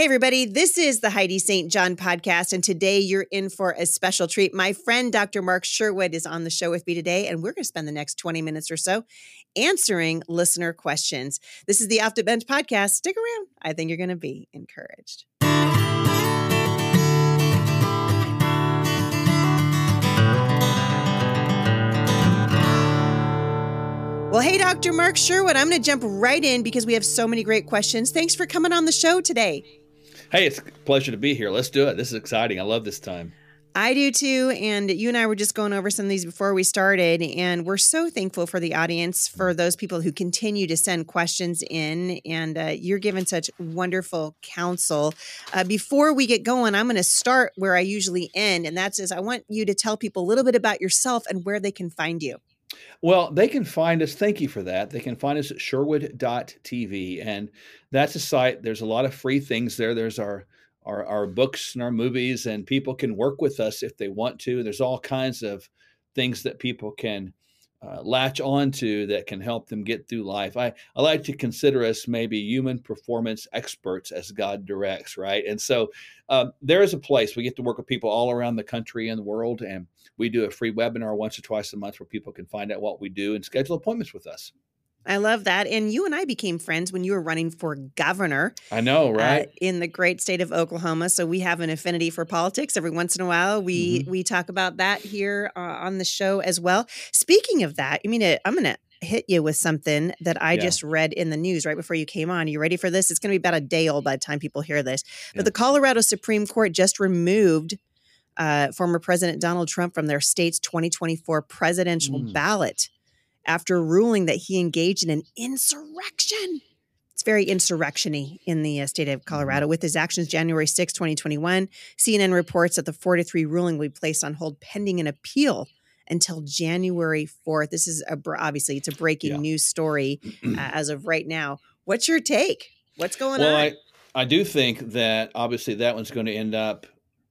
Hey, everybody, this is the Heidi St. John podcast, and today you're in for a special treat. My friend, Dr. Mark Sherwood, is on the show with me today, and we're going to spend the next 20 minutes or so answering listener questions. This is the Off the Bench podcast. Stick around. I think you're going to be encouraged. Well, hey, Dr. Mark Sherwood, I'm going to jump right in because we have so many great questions. Thanks for coming on the show today. Hey, it's a pleasure to be here. Let's do it. This is exciting. I love this time. I do too. And you and I were just going over some of these before we started. And we're so thankful for the audience, for those people who continue to send questions in. And uh, you're giving such wonderful counsel. Uh, before we get going, I'm going to start where I usually end. And that's is I want you to tell people a little bit about yourself and where they can find you. Well, they can find us. Thank you for that. They can find us at sherwood.tv. And that's a site. There's a lot of free things there. There's our our, our books and our movies, and people can work with us if they want to. There's all kinds of things that people can uh, latch onto that can help them get through life. I, I like to consider us maybe human performance experts as God directs, right? And so uh, there is a place we get to work with people all around the country and the world, and we do a free webinar once or twice a month where people can find out what we do and schedule appointments with us. I love that. And you and I became friends when you were running for governor. I know, uh, right? Uh, in the great state of Oklahoma. So we have an affinity for politics. Every once in a while, we mm-hmm. we talk about that here uh, on the show as well. Speaking of that, I mean, I'm going to hit you with something that I yeah. just read in the news right before you came on. Are you ready for this? It's going to be about a day old by the time people hear this. But yeah. the Colorado Supreme Court just removed uh, former President Donald Trump from their state's 2024 presidential mm. ballot after ruling that he engaged in an insurrection. It's very insurrectiony in the uh, state of Colorado. Mm-hmm. With his actions January 6, 2021, CNN reports that the 4 to 3 ruling will be placed on hold pending an appeal until January 4th. This is a, obviously it's a breaking yeah. news story uh, as of right now. What's your take? What's going well, on? I, I do think that obviously that one's going to end up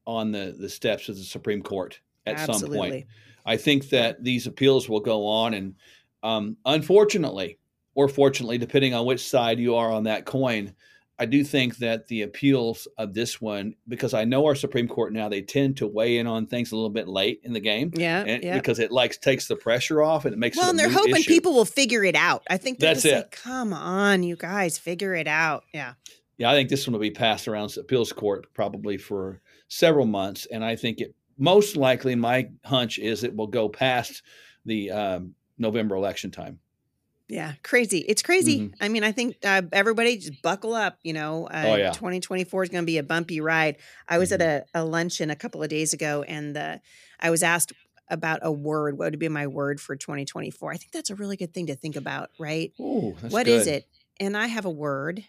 on the, the steps of the Supreme Court at Absolutely. some point. I think that these appeals will go on and um, unfortunately, or fortunately, depending on which side you are on that coin, I do think that the appeals of this one, because I know our Supreme Court now, they tend to weigh in on things a little bit late in the game. Yeah. Yeah. Because it like takes the pressure off and it makes well, it and they're hoping issue. people will figure it out. I think that's it. Like, Come on, you guys, figure it out. Yeah. Yeah, I think this one will be passed around appeals court probably for several months, and I think it most likely, my hunch is it will go past the um, November election time. Yeah, crazy. It's crazy. Mm-hmm. I mean, I think uh, everybody just buckle up. You know, uh, oh, yeah. 2024 is going to be a bumpy ride. I was mm-hmm. at a, a, luncheon a couple of days ago and the, I was asked about a word. What would be my word for 2024? I think that's a really good thing to think about, right? Ooh, what good. is it? And I have a word.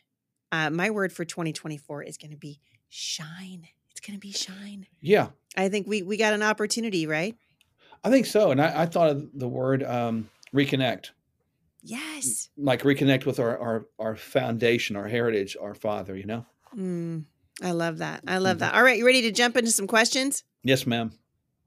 Uh, my word for 2024 is going to be shine. It's going to be shine. Yeah. I think we, we got an opportunity, right? I think so. And I, I thought of the word um, reconnect. Yes. Like reconnect with our, our, our foundation, our heritage, our father, you know? Mm, I love that. I love mm-hmm. that. All right. You ready to jump into some questions? Yes, ma'am.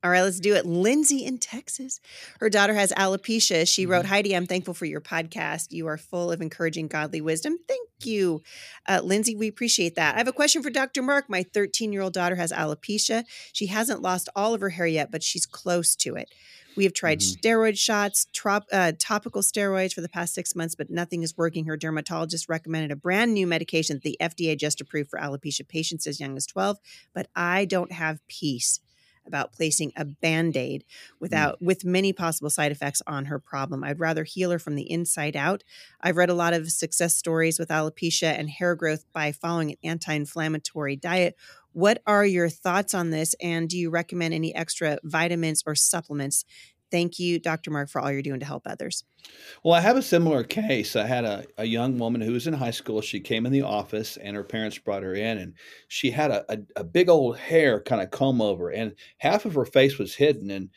All right, let's do it. Lindsay in Texas. Her daughter has alopecia. She wrote, mm-hmm. Heidi, I'm thankful for your podcast. You are full of encouraging godly wisdom. Thank you. Uh, Lindsay, we appreciate that. I have a question for Dr. Mark. My 13 year old daughter has alopecia. She hasn't lost all of her hair yet, but she's close to it. We have tried mm-hmm. steroid shots, trop, uh, topical steroids for the past six months, but nothing is working. Her dermatologist recommended a brand new medication that the FDA just approved for alopecia patients as young as 12, but I don't have peace about placing a band-aid mm. without mm. with many possible side effects on her problem. I'd rather heal her from the inside out. I've read a lot of success stories with alopecia and hair growth by following an anti-inflammatory diet. What are your thoughts on this and do you recommend any extra vitamins or supplements Thank you, Dr. Mark, for all you're doing to help others. Well, I have a similar case. I had a, a young woman who was in high school. She came in the office and her parents brought her in, and she had a, a, a big old hair kind of comb over, and half of her face was hidden. And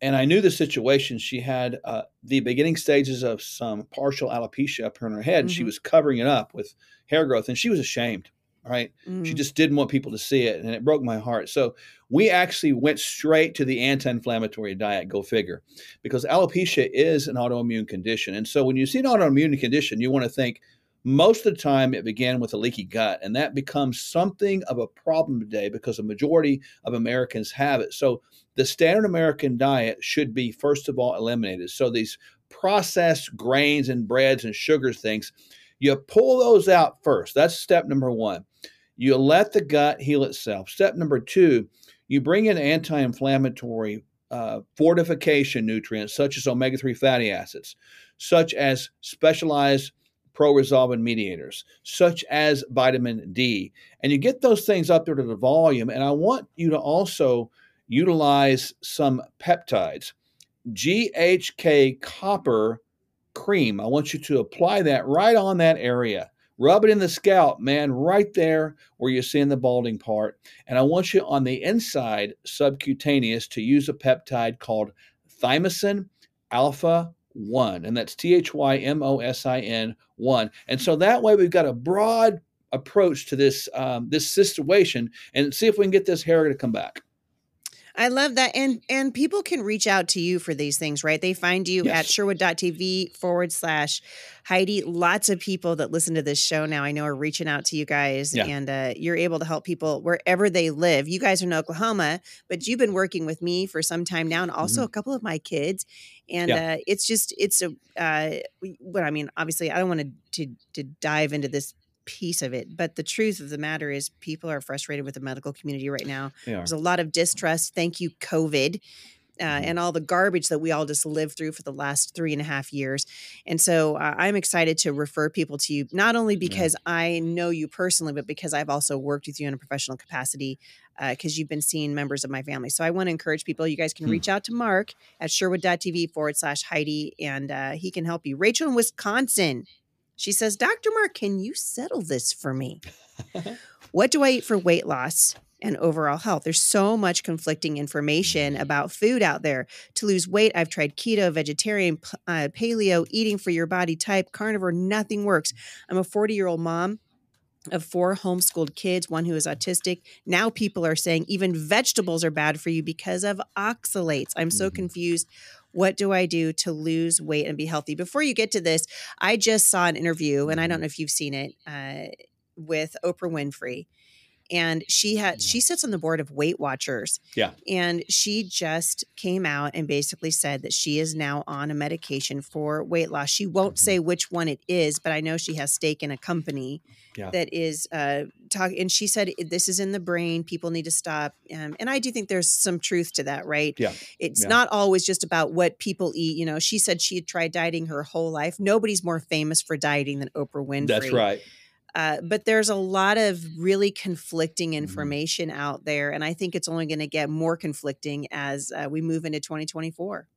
and I knew the situation. She had uh, the beginning stages of some partial alopecia up in her head, and mm-hmm. she was covering it up with hair growth, and she was ashamed right? Mm. She just didn't want people to see it, and it broke my heart. So we actually went straight to the anti-inflammatory diet. Go figure, because alopecia is an autoimmune condition, and so when you see an autoimmune condition, you want to think Most of the time, it began with a leaky gut, and that becomes something of a problem today because the majority of Americans have it. So, the standard American diet should be, first of all, eliminated. So, these processed grains and breads and sugars things, you pull those out first. That's step number one. You let the gut heal itself. Step number two, you bring in anti inflammatory uh, fortification nutrients such as omega 3 fatty acids, such as specialized pro-resolving mediators, such as vitamin D. And you get those things up there to the volume. And I want you to also utilize some peptides. GHK copper cream. I want you to apply that right on that area. Rub it in the scalp, man, right there where you're seeing the balding part. And I want you on the inside subcutaneous to use a peptide called thymosin alpha 1. And that's T H Y M O S I N 1. And so that way we've got a broad approach to this um, this situation and see if we can get this hair to come back. I love that. And and people can reach out to you for these things, right? They find you yes. at sherwood.tv forward slash Heidi. Lots of people that listen to this show now I know are reaching out to you guys yeah. and uh, you're able to help people wherever they live. You guys are in Oklahoma, but you've been working with me for some time now and also mm-hmm. a couple of my kids. And yeah. uh, it's just, it's a, uh, what I mean, obviously, I don't want to, to, to dive into this piece of it. But the truth of the matter is, people are frustrated with the medical community right now. There's a lot of distrust. Thank you, COVID. Uh, mm-hmm. and all the garbage that we all just lived through for the last three and a half years. And so uh, I'm excited to refer people to you, not only because yeah. I know you personally, but because I've also worked with you in a professional capacity because uh, you've been seeing members of my family. So I want to encourage people. You guys can hmm. reach out to Mark at sherwood.tv forward slash Heidi, and uh, he can help you. Rachel in Wisconsin she says, Dr. Mark, can you settle this for me? what do I eat for weight loss and overall health? There's so much conflicting information about food out there. To lose weight, I've tried keto, vegetarian, uh, paleo, eating for your body type, carnivore, nothing works. I'm a 40 year old mom of four homeschooled kids, one who is autistic. Now people are saying even vegetables are bad for you because of oxalates. I'm so mm-hmm. confused. What do I do to lose weight and be healthy? Before you get to this, I just saw an interview, and I don't mm-hmm. know if you've seen it, uh, with Oprah Winfrey and she had she sits on the board of weight watchers yeah. and she just came out and basically said that she is now on a medication for weight loss. She won't mm-hmm. say which one it is but i know she has stake in a company yeah. that is uh talk and she said this is in the brain people need to stop um, and i do think there's some truth to that right? Yeah. It's yeah. not always just about what people eat you know she said she had tried dieting her whole life. Nobody's more famous for dieting than oprah winfrey. That's right uh, but there's a lot of really conflicting mm-hmm. information mm-hmm. out there. And I think it's only going to get more conflicting as uh, we move into 2024.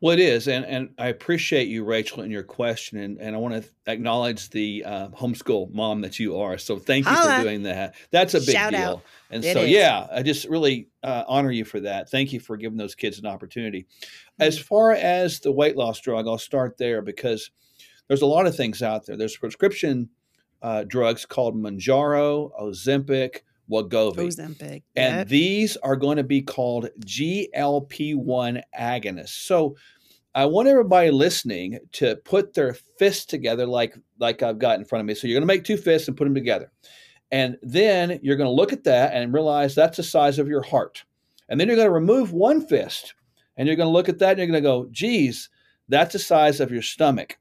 Well, it is. And, and I appreciate you, Rachel, and your question. And, and I want to acknowledge the uh, homeschool mom that you are. So thank you Holla. for doing that. That's a big Shout deal. Out. And it so, is. yeah, I just really uh, honor you for that. Thank you for giving those kids an opportunity. As far as the weight loss drug, I'll start there because there's a lot of things out there. There's prescription uh, drugs called Mounjaro, Ozempic, Wegovy. Ozempic. And yep. these are going to be called GLP-1 agonists. So I want everybody listening to put their fists together like like I've got in front of me. So you're going to make two fists and put them together. And then you're going to look at that and realize that's the size of your heart. And then you're going to remove one fist and you're going to look at that and you're going to go, geez, that's the size of your stomach.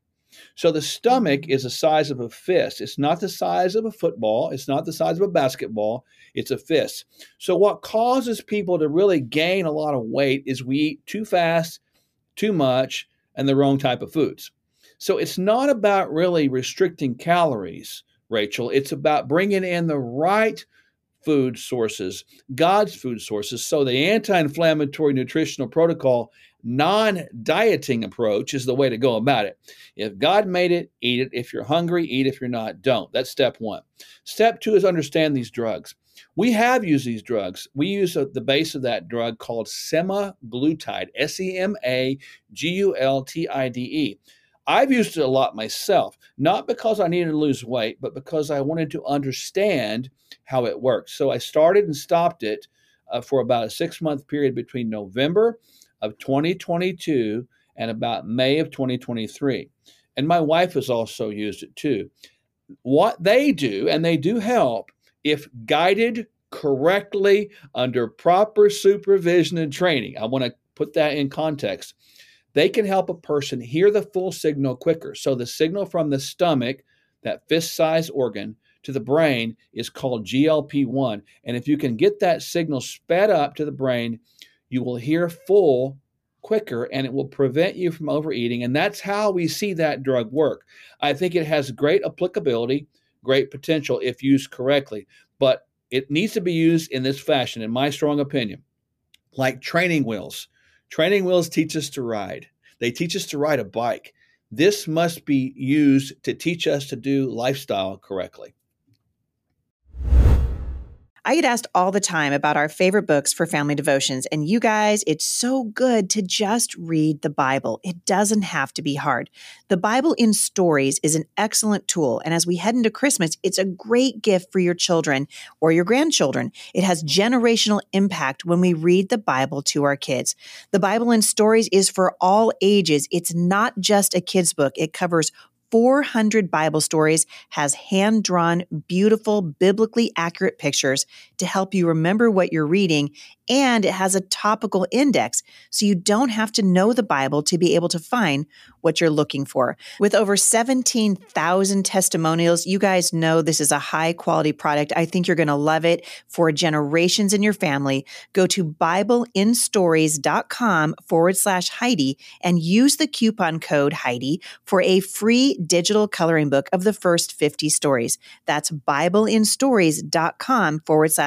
So the stomach is the size of a fist. It's not the size of a football. It's not the size of a basketball. It's a fist. So what causes people to really gain a lot of weight is we eat too fast, too much, and the wrong type of foods. So it's not about really restricting calories, Rachel. It's about bringing in the right food sources, God's food sources. So the anti inflammatory nutritional protocol non dieting approach is the way to go about it. If God made it, eat it. If you're hungry, eat. If you're not, don't. That's step one. Step two is understand these drugs. We have used these drugs. We use a, the base of that drug called semaglutide, S E M A G U L T I D E. I've used it a lot myself, not because I needed to lose weight, but because I wanted to understand how it works. So I started and stopped it uh, for about a six month period between November of 2022 and about May of 2023. And my wife has also used it too. what they do, and they do help if guided correctly under proper supervision and training. I want to put that in context. They can help a person hear the full signal quicker. So the signal from the stomach, that fist sized organ, to the brain is called GLP 1. And if you can get that signal sped up to the brain, you will hear full quicker and it will prevent you from overeating. And that's how we see that drug work. I think it has great applicability, great potential if used correctly, but it needs to be used in this fashion, in my strong opinion, like training wheels. Training wheels teach us to ride, they teach us to ride a bike. This must be used to teach us to do lifestyle correctly. I get asked all the time about our favorite books for family devotions. And you guys, it's so good to just read the Bible. It doesn't have to be hard. The Bible in Stories is an excellent tool. And as we head into Christmas, it's a great gift for your children or your grandchildren. It has generational impact when we read the Bible to our kids. The Bible in Stories is for all ages. It's not just a kid's book, it covers 400 Bible stories, has hand drawn, beautiful, biblically accurate pictures to help you remember what you're reading and it has a topical index, so you don't have to know the Bible to be able to find what you're looking for. With over 17,000 testimonials, you guys know this is a high quality product. I think you're going to love it for generations in your family. Go to BibleInStories.com forward slash Heidi and use the coupon code Heidi for a free digital coloring book of the first 50 stories. That's BibleInStories.com forward slash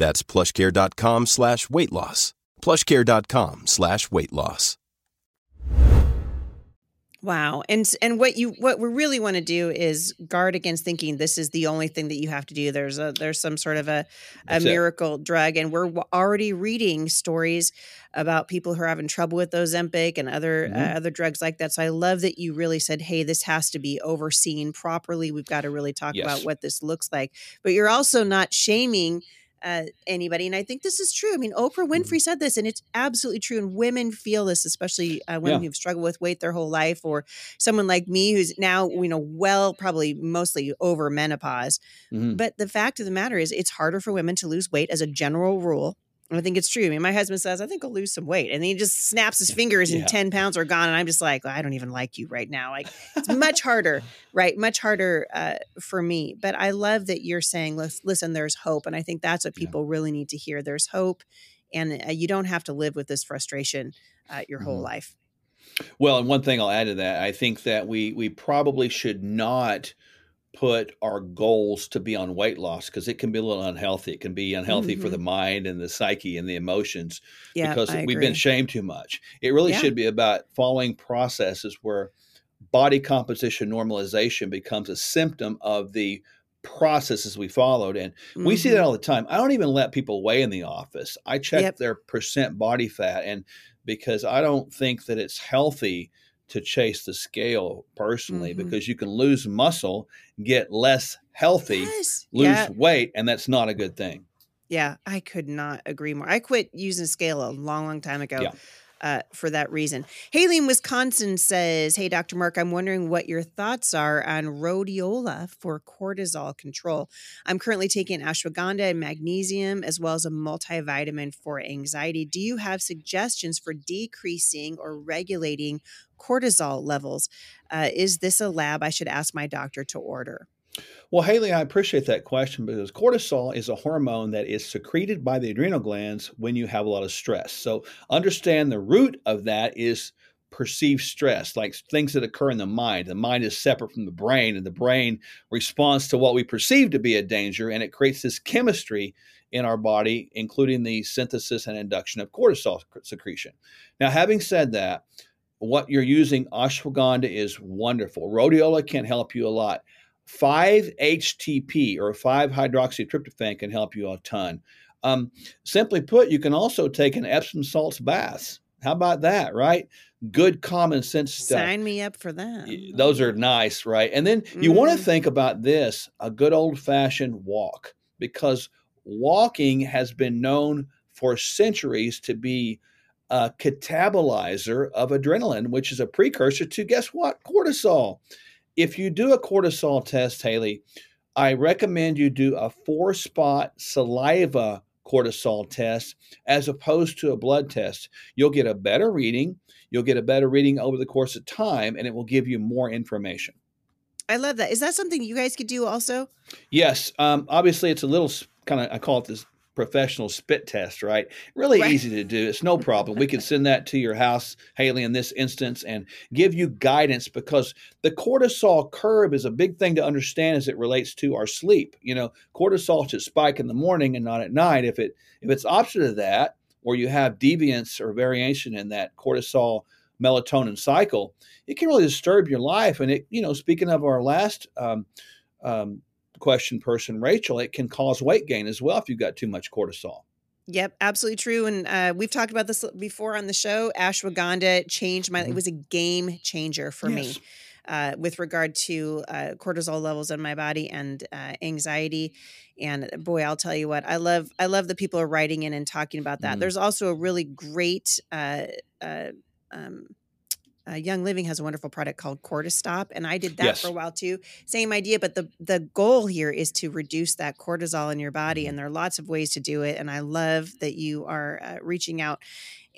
That's plushcare.com slash weight loss plushcare.com slash weight loss. Wow. And and what you what we really want to do is guard against thinking this is the only thing that you have to do. There's a there's some sort of a, a miracle it. drug and we're already reading stories about people who are having trouble with Ozempic and other mm-hmm. uh, other drugs like that. So I love that you really said, "Hey, this has to be overseen properly. We've got to really talk yes. about what this looks like." But you're also not shaming uh, anybody. And I think this is true. I mean, Oprah mm-hmm. Winfrey said this, and it's absolutely true. And women feel this, especially uh, women yeah. who've struggled with weight their whole life, or someone like me who's now, you know, well, probably mostly over menopause. Mm-hmm. But the fact of the matter is, it's harder for women to lose weight as a general rule I think it's true. I mean, my husband says, I think I'll lose some weight. And he just snaps his fingers and 10 pounds are gone. And I'm just like, well, I don't even like you right now. Like, it's much harder, right? Much harder uh, for me. But I love that you're saying, listen, there's hope. And I think that's what people yeah. really need to hear. There's hope. And uh, you don't have to live with this frustration uh, your mm-hmm. whole life. Well, and one thing I'll add to that, I think that we we probably should not put our goals to be on weight loss because it can be a little unhealthy. It can be unhealthy mm-hmm. for the mm-hmm. mind and the psyche and the emotions yeah, because I we've agree. been shamed too much. It really yeah. should be about following processes where body composition normalization becomes a symptom of the processes we followed and mm-hmm. we see that mm-hmm. all the time i don't even let people weigh in the office i check yep. their percent body fat and because i don't think that it's healthy to chase the scale personally mm-hmm. because you can lose muscle, get less healthy, yes. lose yeah. weight, and that's not a good thing. Yeah, I could not agree more. I quit using scale a long, long time ago. Yeah uh, for that reason. Haley in Wisconsin says, Hey, Dr. Mark, I'm wondering what your thoughts are on rhodiola for cortisol control. I'm currently taking ashwagandha and magnesium as well as a multivitamin for anxiety. Do you have suggestions for decreasing or regulating cortisol levels? Uh, is this a lab I should ask my doctor to order? Well, Haley, I appreciate that question because cortisol is a hormone that is secreted by the adrenal glands when you have a lot of stress. So, understand the root of that is perceived stress, like things that occur in the mind. The mind is separate from the brain, and the brain responds to what we perceive to be a danger, and it creates this chemistry in our body, including the synthesis and induction of cortisol secretion. Now, having said that, what you're using, ashwagandha, is wonderful. Rhodiola can help you a lot 5-HTP or 5-hydroxytryptophan can help you a ton. Um, simply put, you can also take an Epsom salts bath. How about that, right? Good common sense stuff. Sign me up for that. Those are nice, right? And then you Mm. want to think about this a good old fashioned walk, because walking has been known for centuries to be a catabolizer of adrenaline, which is a precursor to guess what? Cortisol. If you do a cortisol test, Haley, I recommend you do a four spot saliva cortisol test as opposed to a blood test. You'll get a better reading. You'll get a better reading over the course of time, and it will give you more information. I love that. Is that something you guys could do also? Yes, um, obviously it's a little kind of I call it this professional spit test, right? Really Right. easy to do. It's no problem. We can send that to your house, Haley, in this instance, and give you guidance because the cortisol curve is a big thing to understand as it relates to our sleep. You know, cortisol should spike in the morning and not at night. If it if it's opposite of that, or you have deviance or variation in that cortisol melatonin cycle, it can really disturb your life. And it, you know, speaking of our last um, um, question person, Rachel, it can cause weight gain as well if you've got too much cortisol. Yep, absolutely true. And uh, we've talked about this before on the show. Ashwagandha changed my. It Mhm. was a game changer for me uh, with regard to uh, cortisol levels in my body and uh, anxiety. And boy, I'll tell you what, I love. I love that people are writing in and talking about that. Mhm. There's also a really great. Uh, uh, um, uh, Young Living has a wonderful product called Cortistop, and I did that Yes. for a while too. Same idea, but the the goal here is to reduce that cortisol in your body, Mhm. and there are lots of ways to do it. And I love that you are uh, reaching out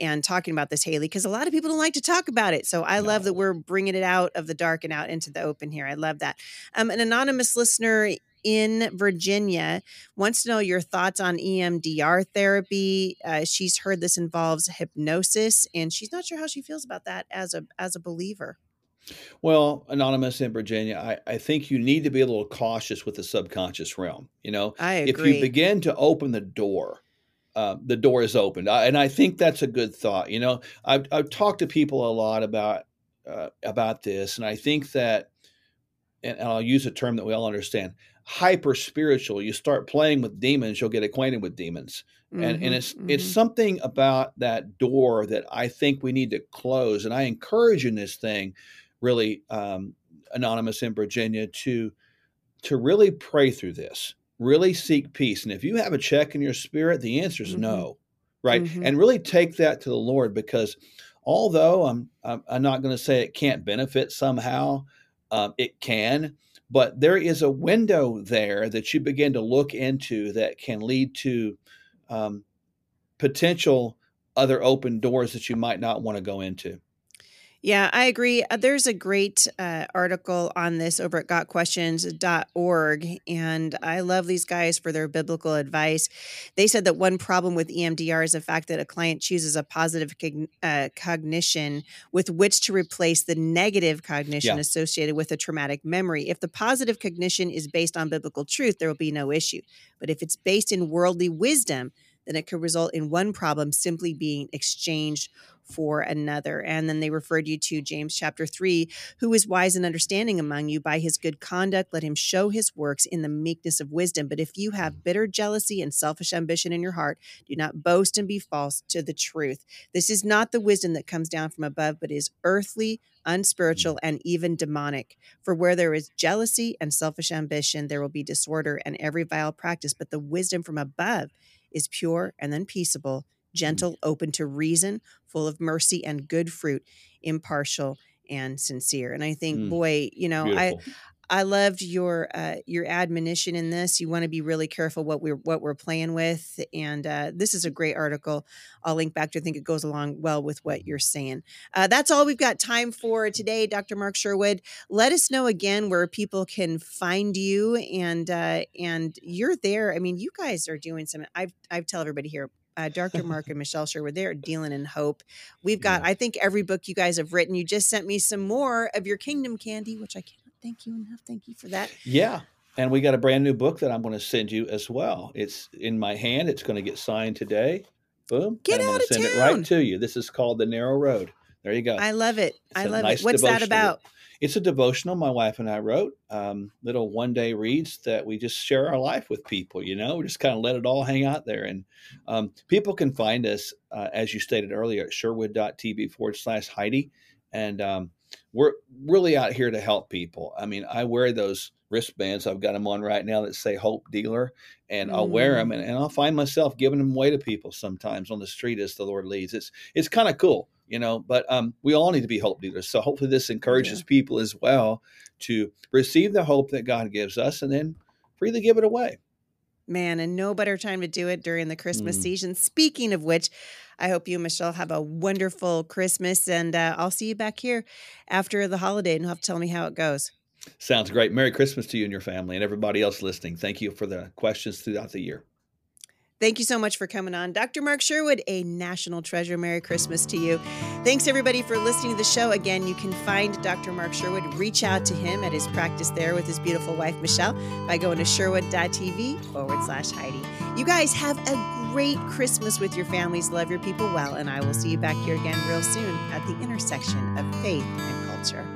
and talking about this, Haley, because a lot of people don't like to talk about it. So I love that we're bringing it out of the dark and out into the open here. I love that. Um, an anonymous listener in Virginia wants to know your thoughts on EMDR therapy. Uh, she's heard this involves hypnosis, and she's not sure how she feels about that as a as a believer. Well, anonymous in Virginia, I, I think you need to be a little cautious with the subconscious realm. You know, I if you begin to open the door, uh, the door is opened, I, and I think that's a good thought. You know, I've I've talked to people a lot about uh, about this, and I think that, and I'll use a term that we all understand: hyper spiritual. You start playing with demons, you'll get acquainted with demons, and and Mhm, it's it's mhm. something about that door that I think we need to close. And I encourage in this thing, really, um, anonymous in Virginia, to to really pray through this, really seek peace. And if you have a check in your spirit, the answer is Mhm. no, right? Mhm. And really take that to the Lord because although I'm I'm, I'm not going to say it can't benefit somehow, um, it can. But there is a window there that you begin to look into that can lead to um, potential other open doors that you might not want to go into. Yeah, I agree. Uh, There's a great uh, article on this over at gotquestions.org. And I love these guys for their biblical advice. They said that one problem with EMDR is the fact that a client chooses a positive cogn- uh, cognition with which to replace the negative cognition Yeah. associated with a traumatic memory. If the positive cognition is based on biblical truth, there will be no issue. But if it's based in worldly wisdom, then it could result in one problem simply being exchanged for another. And then they referred you to James chapter 3 Who is wise and understanding among you? By his good conduct, let him show his works in the meekness of wisdom. But if you have bitter jealousy and selfish ambition in your heart, do not boast and be false to the truth. This is not the wisdom that comes down from above, but is earthly, unspiritual, and even demonic. For where there is jealousy and selfish ambition, there will be disorder and every vile practice. But the wisdom from above is pure and then peaceable, gentle, open to reason, full of mercy and good fruit, impartial and sincere. And I think, Mm. boy, you know, Beautiful. I loved your uh, your admonition in this. You want to be really careful what we're what we're playing with, and uh, this is a great article. I'll link back to. I think it goes along well with what you're saying. Uh, that's all we've got time for today, Dr. Mark Sherwood. Let us know again where people can find you, and uh, and you're there. I mean, you guys are doing some. I've I've tell everybody here. Uh, Dr. Mark and Michelle Sherwood, they're dealing in hope. We've got, Yeah. I think, every book you guys have written. You just sent me some more of your Kingdom Candy, which I cannot thank you enough. Thank you for that. Yeah. And we got a brand new book that I'm going to send you as well. It's in my hand. It's going to get signed today. Boom. Get and I'm out going of to send it right to you. This is called The Narrow Road. there you go. I love it. It's I love nice it. What's that about? It's a devotional my wife and I wrote, um, little one day reads that we just share our life with people, you know, we just kind of let it all hang out there. And um, people can find us, uh, as you stated earlier, at sherwood.tv forward slash Heidi. And um, we're really out here to help people. I mean, I wear those wristbands. I've got them on right now that say Hope Dealer, and mm. I'll wear them, and, and I'll find myself giving them away to people sometimes on the street as the Lord leads. It's it's kind of cool you know but um, we all need to be hope dealers so hopefully this encourages yeah. people as well to receive the hope that god gives us and then freely give it away man and no better time to do it during the christmas mm. season. Speaking of which i hope you michelle have a wonderful christmas and uh, i'll see you back here after the holiday and you'll have to tell me how it goes. Sounds great. Merry christmas to you and your family and everybody else listening. Thank you for the questions throughout the year Thank you so much for coming on. Dr. Mark Sherwood, a national treasure. Merry Christmas to you. Thanks, everybody, for listening to the show. Again, you can find Dr. Mark Sherwood. Reach out to him at his practice there with his beautiful wife, Michelle, by going to sherwood.tv forward slash Heidi. You guys have a great Christmas with your families. Love your people well. And I will see you back here again real soon at the intersection of faith and culture.